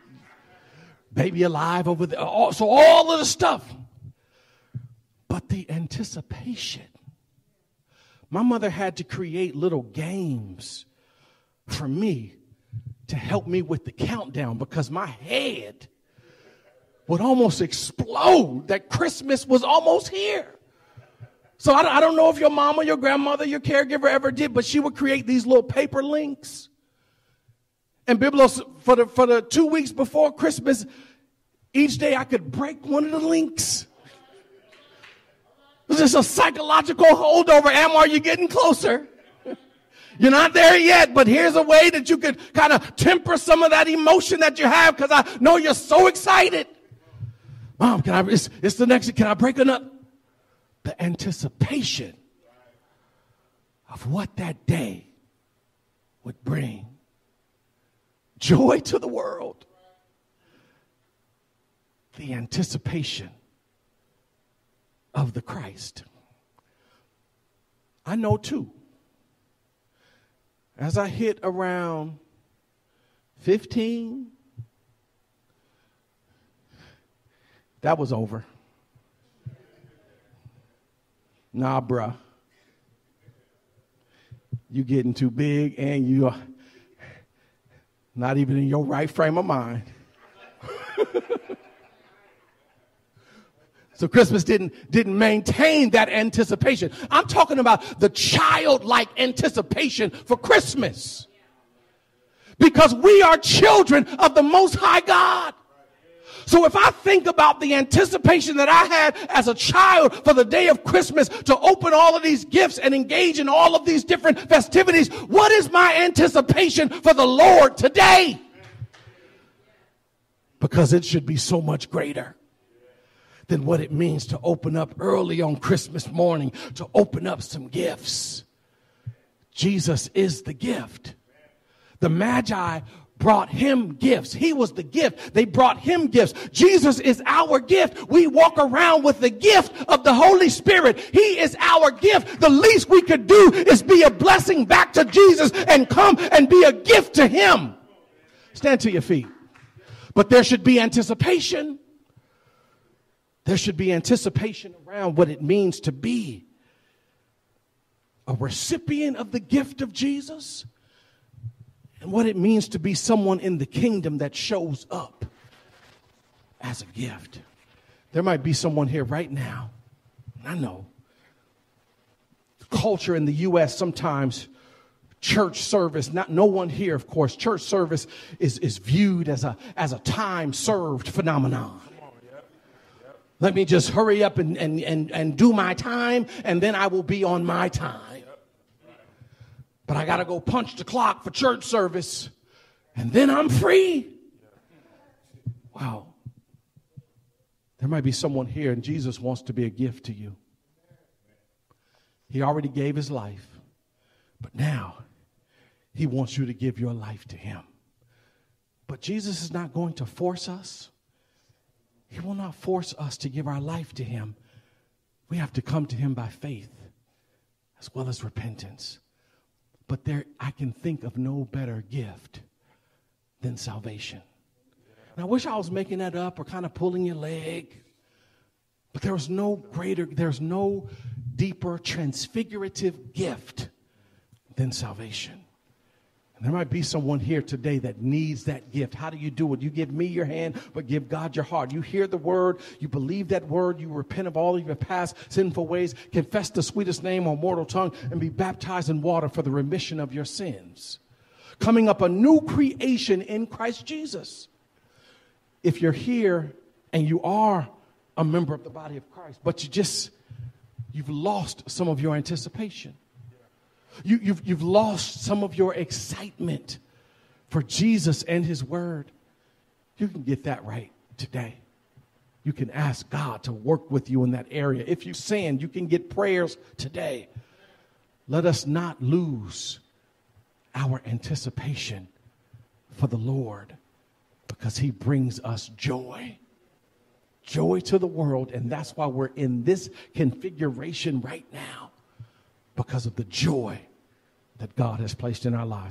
baby alive over there. So all of the stuff. But the anticipation. My mother had to create little games for me to help me with the countdown because my head would almost explode that Christmas was almost here. So I don't know if your mama, your grandmother, your caregiver ever did, but she would create these little paper links. And Biblos, for the, for the two weeks before Christmas, each day I could break one of the links. It's just a psychological holdover. Am, are getting closer? You're not there yet, but here's a way that you could kind of temper some of that emotion that you have because I know you're so excited. Mom, can I, it's, it's the next, can I break another? The anticipation of what that day would bring joy to the world the anticipation of the Christ. I know too, as I hit around 15, that was over. Nah, bruh. You getting too big and you are not even in your right frame of mind. So Christmas didn't, didn't maintain that anticipation. I'm talking about the childlike anticipation for Christmas. Because we are children of the Most High God. So if I think about the anticipation that I had as a child for the day of Christmas to open all of these gifts and engage in all of these different festivities, what is my anticipation for the Lord today? Because it should be so much greater than what it means to open up early on Christmas morning, to open up some gifts. Jesus is the gift. The Magi brought him gifts. He was the gift. They brought him gifts. Jesus is our gift. We walk around with the gift of the Holy Spirit. He is our gift. The least we could do is be a blessing back to Jesus and come and be a gift to him. Stand to your feet. But there should be anticipation. There should be anticipation around what it means to be a recipient of the gift of Jesus and what it means to be someone in the kingdom that shows up as a gift. There might be someone here right now, I know. Culture in the U.S. sometimes church service not no one here of course church service is, is viewed as a as a time served phenomenon let me just hurry up and, and, and, and do my time, and then I will be on my time. But I got to go punch the clock for church service, and then I'm free. Wow. There might be someone here, and Jesus wants to be a gift to you. He already gave his life, but now he wants you to give your life to him. But Jesus is not going to force us. He will not force us to give our life to Him. We have to come to Him by faith as well as repentance. But there, I can think of no better gift than salvation. And I wish I was making that up or kind of pulling your leg. But there was no greater, there's no deeper transfigurative gift than salvation. And there might be someone here today that needs that gift. How do you do it? You give me your hand, but give God your heart. You hear the word, you believe that word, you repent of all of your past sinful ways, confess the sweetest name on mortal tongue, and be baptized in water for the remission of your sins. Coming up a new creation in Christ Jesus. If you're here and you are a member of the body of Christ, but you just, you've lost some of your anticipation you, you've, you've lost some of your excitement for Jesus and His Word. You can get that right today. You can ask God to work with you in that area. If you sin, you can get prayers today. Let us not lose our anticipation for the Lord because He brings us joy. Joy to the world, and that's why we're in this configuration right now because of the joy that God has placed in our lives.